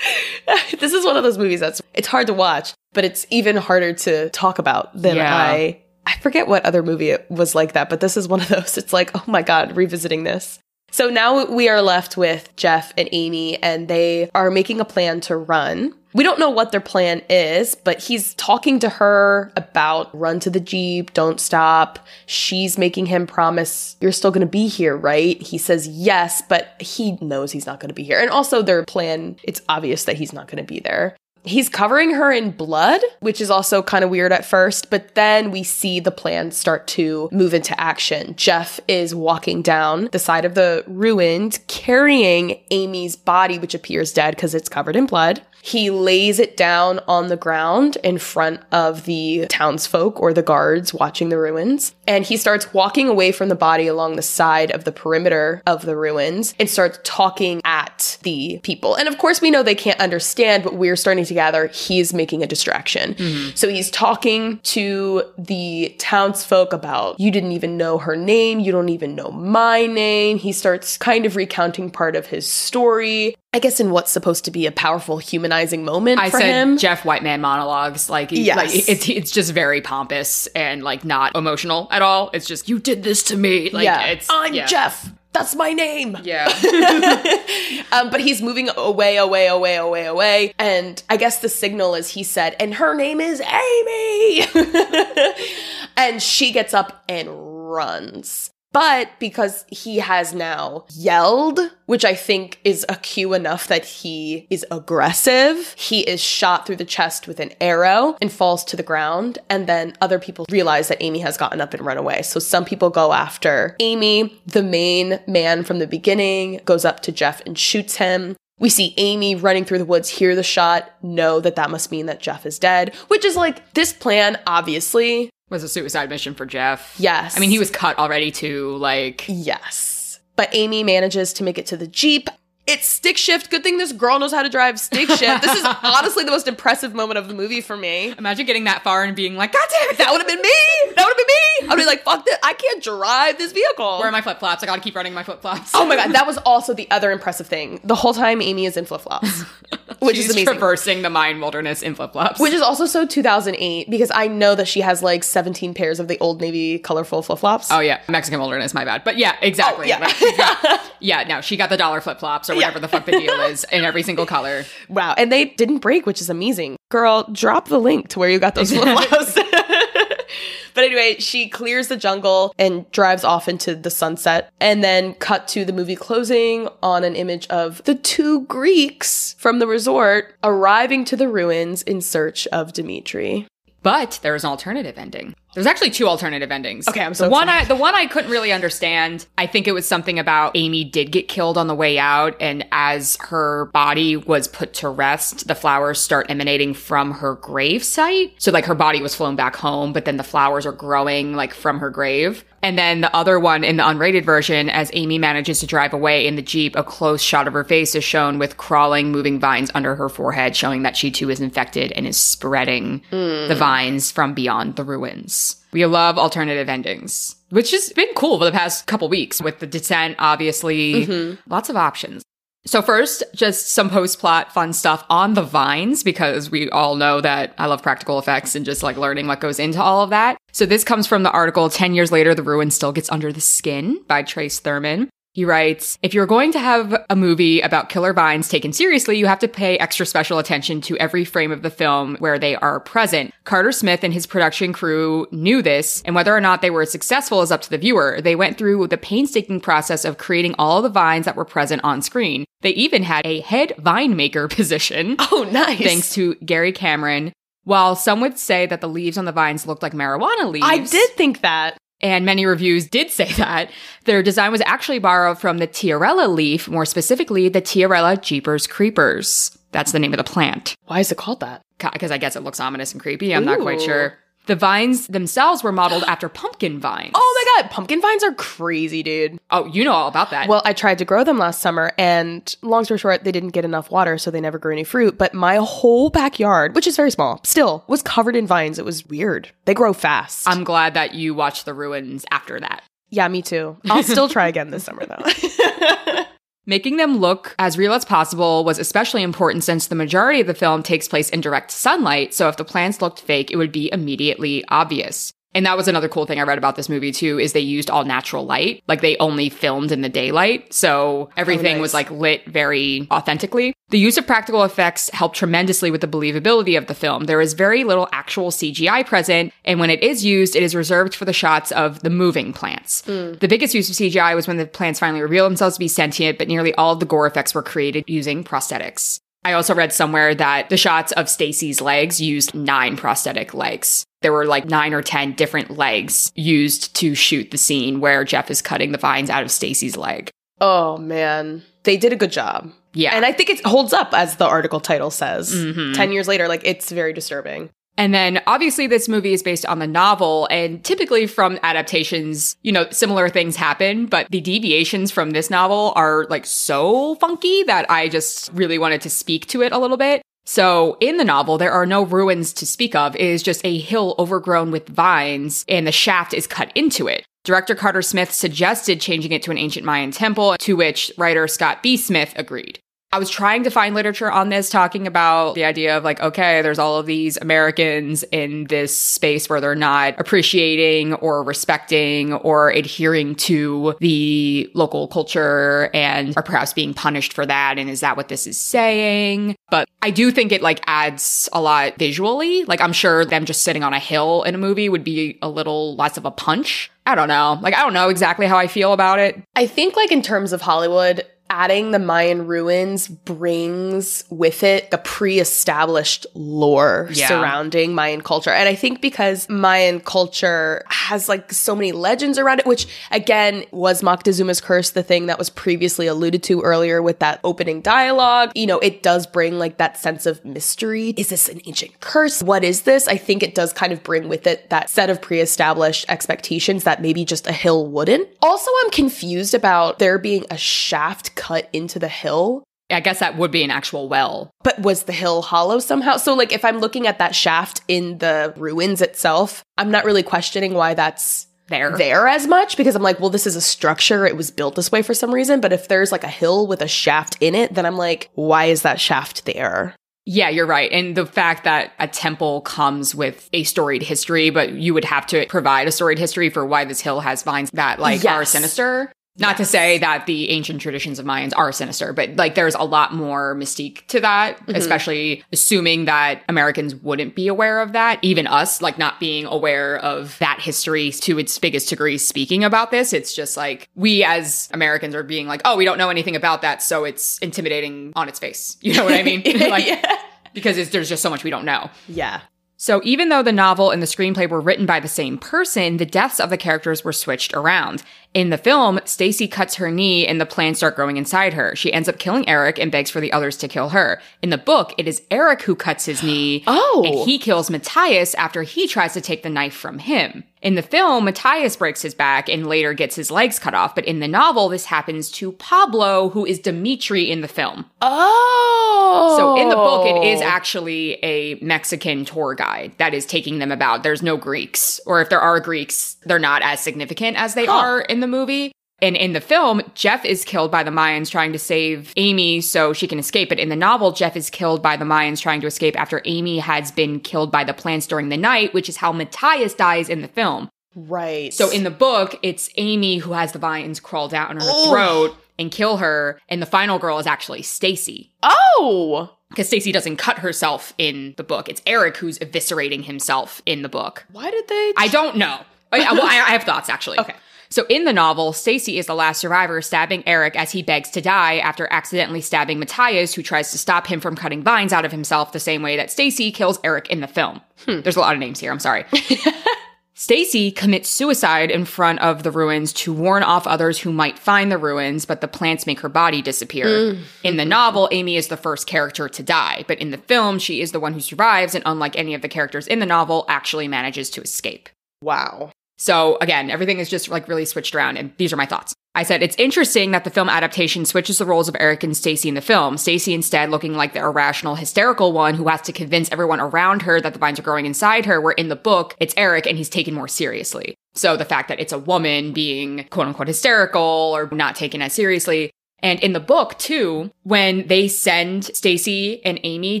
this is one of those movies that's it's hard to watch, but it's even harder to talk about than Yeah. I I forget what other movie it was like that, but this is one of those. It's like, oh my god, revisiting this. So now we are left with Jeff and Amy, and they are making a plan to run. We don't know what their plan is, but he's talking to her about run to the Jeep, don't stop. She's making him promise, You're still gonna be here, right? He says yes, but he knows he's not gonna be here. And also, their plan, it's obvious that he's not gonna be there. He's covering her in blood, which is also kind of weird at first, but then we see the plan start to move into action. Jeff is walking down the side of the ruined, carrying Amy's body, which appears dead because it's covered in blood. He lays it down on the ground in front of the townsfolk or the guards watching the ruins. And he starts walking away from the body along the side of the perimeter of the ruins and starts talking at the people. And of course, we know they can't understand, but we're starting to gather he's making a distraction. Mm-hmm. So he's talking to the townsfolk about, you didn't even know her name, you don't even know my name. He starts kind of recounting part of his story. I guess in what's supposed to be a powerful humanizing moment I for said him. Jeff Whiteman monologues. Like, Yes. like it's it's just very pompous and like not emotional at all. It's just you did this to me. Like, yeah, it's I'm yeah. Jeff. That's my name. Yeah, Um, but he's moving away, away, away, away, away. And I guess the signal is he said, and her name is Amy. and she gets up and runs. But because he has now yelled, which I think is a cue enough that he is aggressive, he is shot through the chest with an arrow and falls to the ground. And then other people realize that Amy has gotten up and run away. So some people go after Amy. The main man from the beginning goes up to Jeff and shoots him. We see Amy running through the woods, hear the shot, know that that must mean that Jeff is dead, which is like this plan, obviously. Was a suicide mission for Jeff. Yes. I mean he was cut already too. Like, Yes. But Amy manages to make it to the Jeep. It's stick shift. Good thing this girl knows how to drive stick shift. This is honestly the most impressive moment of the movie for me. imagine getting that far and being like, God damn it, That would have been me. That would have been me. I'd be like, fuck this. I can't drive this vehicle. Where are my flip flops? I gotta keep running my flip flops. oh my god, that was also the other impressive thing. The whole time Amy is in flip flops, which She's is amazing. traversing the Mayan wilderness in flip flops. Which is also so 2008 because I know that she has like 17 pairs of the Old Navy colorful flip flops. Oh yeah, Mexican wilderness. My bad, but yeah, exactly. Oh, yeah. Like, she's got- yeah. No, she got the dollar flip flops or whatever the fuck the deal is in every single color. Wow. And they didn't break, which is amazing. Girl, drop the link to where you got those flops. but anyway, she clears the jungle and drives off into the sunset. And then cut to the movie closing on an image of the two Greeks from the resort arriving to the ruins in search of Dimitri. But there is an alternative ending. There's actually two alternative endings. Okay, I'm so the one I the one I couldn't really understand. I think it was something about Amy did get killed on the way out, and as her body was put to rest, the flowers start emanating from her grave site. So like her body was flown back home, but then the flowers are growing like from her grave. And then the other one in the unrated version, as Amy manages to drive away in the Jeep, a close shot of her face is shown with crawling, moving vines under her forehead, showing that she too is infected and is spreading hmm. the vines from beyond the ruins. We love alternative endings, which has been cool for the past couple weeks with the descent, obviously. Mm-hmm. Lots of options. So first, just some post-plot fun stuff on the vines because we all know that I love practical effects and just like learning what goes into all of that. So this comes from the article 10 years later the ruin still gets under the skin by Trace Thurman. He writes, if you're going to have a movie about killer vines taken seriously, you have to pay extra special attention to every frame of the film where they are present. Carter Smith and his production crew knew this, and whether or not they were successful is up to the viewer. They went through the painstaking process of creating all the vines that were present on screen. They even had a head vine maker position. Oh, nice. Thanks to Gary Cameron. While some would say that the leaves on the vines looked like marijuana leaves, I did think that. And many reviews did say that, their design was actually borrowed from the Tiarella leaf, more specifically the Tiarella jeepers creepers. That's the name of the plant. Why is it called that? Because I guess it looks ominous and creepy. I'm not quite sure. The vines themselves were modeled after pumpkin vines. Oh my god, pumpkin vines are crazy, dude. Oh, you know all about that. Well, I tried to grow them last summer, and long story short, they didn't get enough water, so they never grew any fruit. But my whole backyard, which is very small, still was covered in vines. It was weird. They grow fast. I'm glad that you watched the ruins after that. yeah, me too. I'll still try again this summer, though. Making them look as real as possible was especially important since the majority of the film takes place in direct sunlight, so if the plants looked fake, it would be immediately obvious. And that was another cool thing I read about this movie too, is they used all natural light. Like they only filmed in the daylight. So everything oh, nice. was like lit very authentically. The use of practical effects helped tremendously with the believability of the film. There is very little actual CGI present, and when it is used, it is reserved for the shots of the moving plants. Hmm. The biggest use of CGI was when the plants finally reveal themselves to be sentient, but nearly all of the gore effects were created using prosthetics. I also read somewhere that the shots of Stacy's legs used nine prosthetic legs. There were like nine or 10 different legs used to shoot the scene where Jeff is cutting the vines out of Stacy's leg. oh man, they did a good job. Yeah. And I think it holds up, as the article title says. Mhm. 10 years later, like, it's very disturbing. And then obviously this movie is based on the novel and typically from adaptations, you know, similar things happen, but the deviations from this novel are like so funky that I just really wanted to speak to it a little bit. So in the novel, there are no ruins to speak of. It is just a hill overgrown with vines and the shaft is cut into it. Director Carter Smith suggested changing it to an ancient Mayan temple, to which writer Scott B. Smith agreed. I was trying to find literature on this talking about the idea of like, okay, there's all of these Americans in this space where they're not appreciating or respecting or adhering to the local culture and are perhaps being punished for that. And is that what this is saying? But I do think it like adds a lot visually. Like, I'm sure them just sitting on a hill in a movie would be a little less of a punch. I don't know. Like, I don't know exactly how I feel about it. I think, like, in terms of Hollywood, adding the Mayan ruins brings with it a pre established lore Yeah. surrounding Mayan culture. And I think because Mayan culture has like so many legends around it, which again was Moctezuma's curse, the thing that was previously alluded to earlier with that opening dialogue, you know, it does bring like that sense of mystery. Is this an ancient curse? What is this? I think it does kind of bring with it that set of pre established expectations that maybe just a hill wouldn't. Also, I'm confused about there being a shaft cut into the hill. I guess that would be an actual well. But was the hill hollow somehow? So, like, if I'm looking at that shaft in the ruins itself, I'm not really questioning why that's There. there as much because I'm like, well, this is a structure. It was built this way for some reason. But if there's like a hill with a shaft in it, then I'm like, why is that shaft there? Yeah, you're right. And the fact that a temple comes with a storied history, but you would have to provide a storied history for why this hill has vines that like are sinister. Not to say that the ancient traditions of Mayans are sinister, but like there's a lot more mystique to that, Mm-hmm. especially assuming that Americans wouldn't be aware of that. Even us, like not being aware of that history to its biggest degree speaking about this. It's just like we as Americans are being like, oh, we don't know anything about that. So it's intimidating on its face. You know what I mean? like, yeah. because it's, there's just so much we don't know. Yeah. So even though the novel and the screenplay were written by the same person, the deaths of the characters were switched around. In the film, Stacy cuts her knee and the plants start growing inside her. She ends up killing Eric and begs for the others to kill her. In the book, it is Eric who cuts his knee. Oh. And he kills Matthias after he tries to take the knife from him. In the film, Matthias breaks his back and later gets his legs cut off, but in the novel, this happens to Pablo, who is Dimitri in the film. Oh. So in the book, it is actually a Mexican tour guide that is taking them about. There's no Greeks, or if there are Greeks, they're not as significant as they Huh. are in the movie. And in the film, Jeff is killed by the Mayans trying to save Amy so she can escape. But in the novel, Jeff is killed by the Mayans trying to escape after Amy has been killed by the plants during the night, which is how Matthias dies in the film. Right. So in the book, it's Amy who has the vines crawl down her Oh. throat and kill her, and the final girl is actually Stacy. Oh! Because Stacy doesn't cut herself in the book. It's Eric who's eviscerating himself in the book. Why did they? I don't know. I, well, I, I have thoughts actually. Okay. So in the novel, Stacy is the last survivor, stabbing Eric as he begs to die after accidentally stabbing Matthias, who tries to stop him from cutting vines out of himself the same way that Stacy kills Eric in the film. Hmm. There's a lot of names here. I'm sorry. Stacy commits suicide in front of the ruins to warn off others who might find the ruins, but the plants make her body disappear. Mm. In the novel, Amy is the first character to die, but in the film, she is the one who survives and, unlike any of the characters in the novel, actually manages to escape. wow. So again, everything is just like really switched around, and these are my thoughts. I said it's interesting that the film adaptation switches the roles of Eric and Stacy in the film. Stacy instead looking like the irrational, hysterical one who has to convince everyone around her that the vines are growing inside her, where in the book, it's Eric and he's taken more seriously. So the fact that it's a woman being quote unquote hysterical or not taken as seriously. And in the book too, when they send Stacy and Amy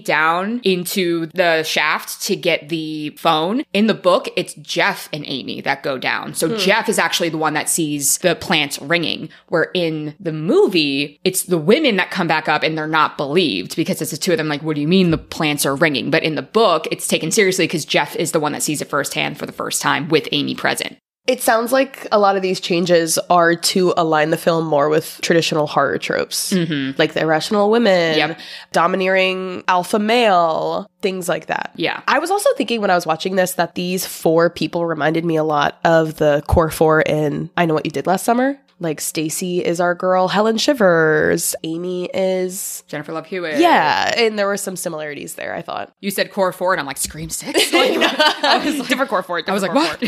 down into the shaft to get the phone, in the book, it's Jeff and Amy that go down. So hmm. Jeff is actually the one that sees the plants ringing, where in the movie, it's the women that come back up and they're not believed because it's the two of them like, what do you mean the plants are ringing? But in the book, it's taken seriously because Jeff is the one that sees it firsthand for the first time with Amy present. It sounds like a lot of these changes are to align the film more with traditional horror tropes, mm-hmm. like the irrational women, Yep. domineering alpha male, things like that. Yeah. I was also thinking when I was watching this that these four people reminded me a lot of the core four in I Know What You Did Last Summer. Like Stacy is our girl, Helen Shivers. Amy is Jennifer Love Hewitt. yeah, and there were some similarities there. I thought. You said core four, and I'm like, Scream Six? Like, I was like, different core four. I was like, what?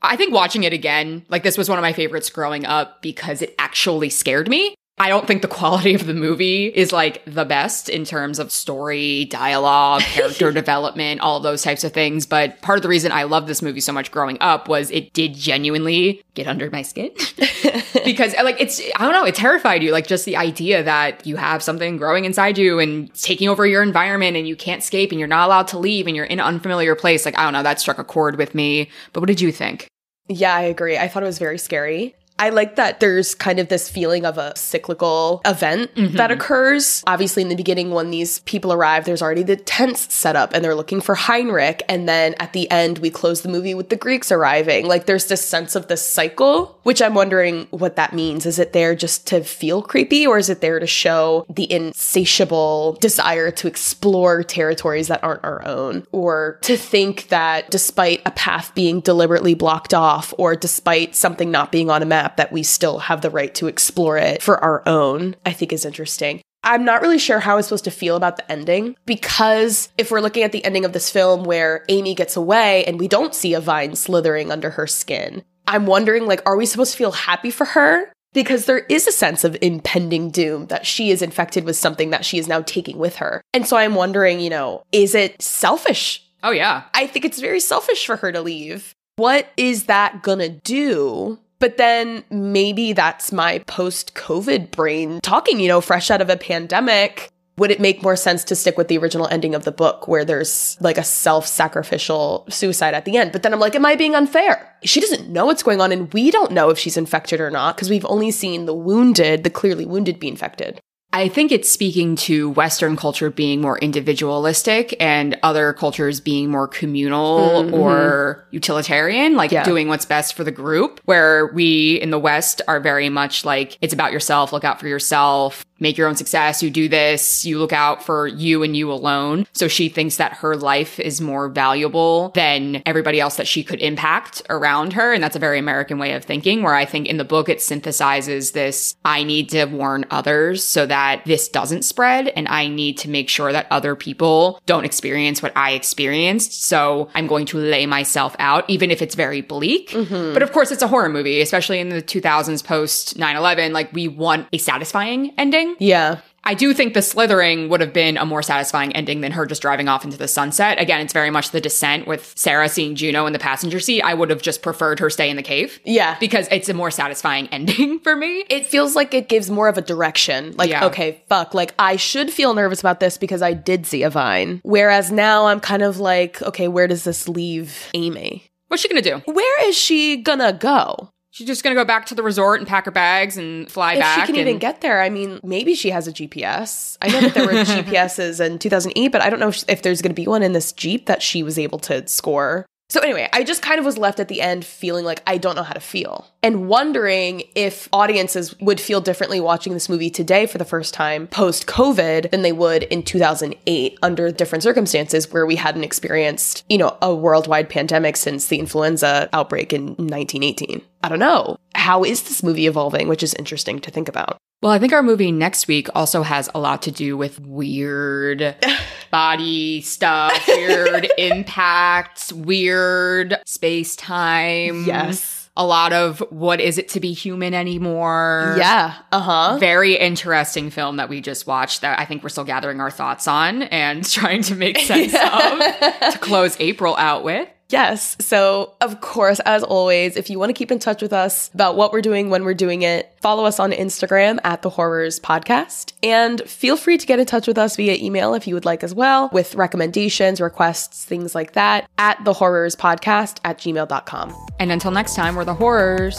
I think watching it again, like this was one of my favorites growing up because it actually scared me. I don't think the quality of the movie is like the best in terms of story, dialogue, character development, all those types of things. But part of the reason I loved this movie so much growing up was it did genuinely get under my skin. because uh, like it's I don't know, it terrified you. Like just the idea that you have something growing inside you and taking over your environment and you can't escape and you're not allowed to leave and you're in an unfamiliar place. Like I don't know, that struck a chord with me. But what did you think? Yeah, I agree. I thought it was very scary. I like that there's kind of this feeling of a cyclical event that mm-hmm. occurs. Obviously, in the beginning, when these people arrive, there's already the tents set up and they're looking for Heinrich. And then at the end, we close the movie with the Greeks arriving. Like there's this sense of this cycle, which I'm wondering what that means. Is it there just to feel creepy or is it there to show the insatiable desire to explore territories that aren't our own? Or to think that despite a path being deliberately blocked off or despite something not being on a map, that we still have the right to explore it for our own, I think is interesting. I'm not really sure how I am supposed to feel about the ending because if we're looking at the ending of this film where Amy gets away and we don't see a vine slithering under her skin, I'm wondering like are we supposed to feel happy for her? Because there is a sense of impending doom that she is infected with something that she is now taking with her. And so I'm wondering, you know, is it selfish Oh yeah. I think it's very selfish for her to leave. What is that gonna do? But then maybe that's my post COVID brain talking, you know, fresh out of a pandemic. Would it make more sense to stick with the original ending of the book where there's like a self sacrificial suicide at the end? But then I'm like, am I being unfair? She doesn't know what's going on, and we don't know if she's infected or not because we've only seen the wounded, the clearly wounded, be infected. I think it's speaking to Western culture being more individualistic and other cultures being more communal mm-hmm. or utilitarian, like Yeah. doing what's best for the group. Where we in the West are very much like, it's about yourself, look out for yourself, make your own success, you do this, you look out for you and you alone. So she thinks that her life is more valuable than everybody else that she could impact around her. And that's a very American way of thinking, where I think in the book it synthesizes this I need to warn others so that this doesn't spread. And I need to make sure that other people don't experience what I experienced. So I'm going to lay myself out, even if it's very bleak. Mm-hmm. But of course, it's a horror movie, especially in the 2000s post 9 11. Like, we want a satisfying ending. Yeah. I do think the slithering would have been a more satisfying ending than her just driving off into the sunset. Again, it's very much the descent with Sarah seeing Juno in the passenger seat. I would have just preferred her stay in the cave. Yeah. Because it's a more satisfying ending for me. it feels like it gives more of a direction. Like, Yeah. okay, fuck, like I should feel nervous about this because I did see a vine. Whereas now I'm kind of like, okay, where does this leave Amy? What's she gonna do? Where is she gonna go? She's just gonna go back to the resort and pack her bags and fly if back. she can and- even get there, I mean, maybe she has a GPS. I know that there were GPSs in 2008, but I don't know if, if there's going to be one in this Jeep that she was able to score. So, anyway, I just kind of was left at the end feeling like I don't know how to feel and wondering if audiences would feel differently watching this movie today for the first time post COVID than they would in 2008 under different circumstances where we hadn't experienced, you know, a worldwide pandemic since the influenza outbreak in 1918. I don't know. How is this movie evolving, which is interesting to think about. Well, I think our movie next week also has a lot to do with weird body stuff, weird impacts, weird space time. Yes. A lot of what is it to be human anymore? Yeah. Uh huh. Very interesting film that we just watched that I think we're still gathering our thoughts on and trying to make sense of to close April out with. Yes. So, of course, as always, if you want to keep in touch with us about what we're doing when we're doing it, follow us on Instagram at the Whorrors Podcast. And feel free to get in touch with us via email if you would like as well, with recommendations, requests, things like that, at the Whorrors Podcast at gmail.com. And until next time, we're the Whorrors.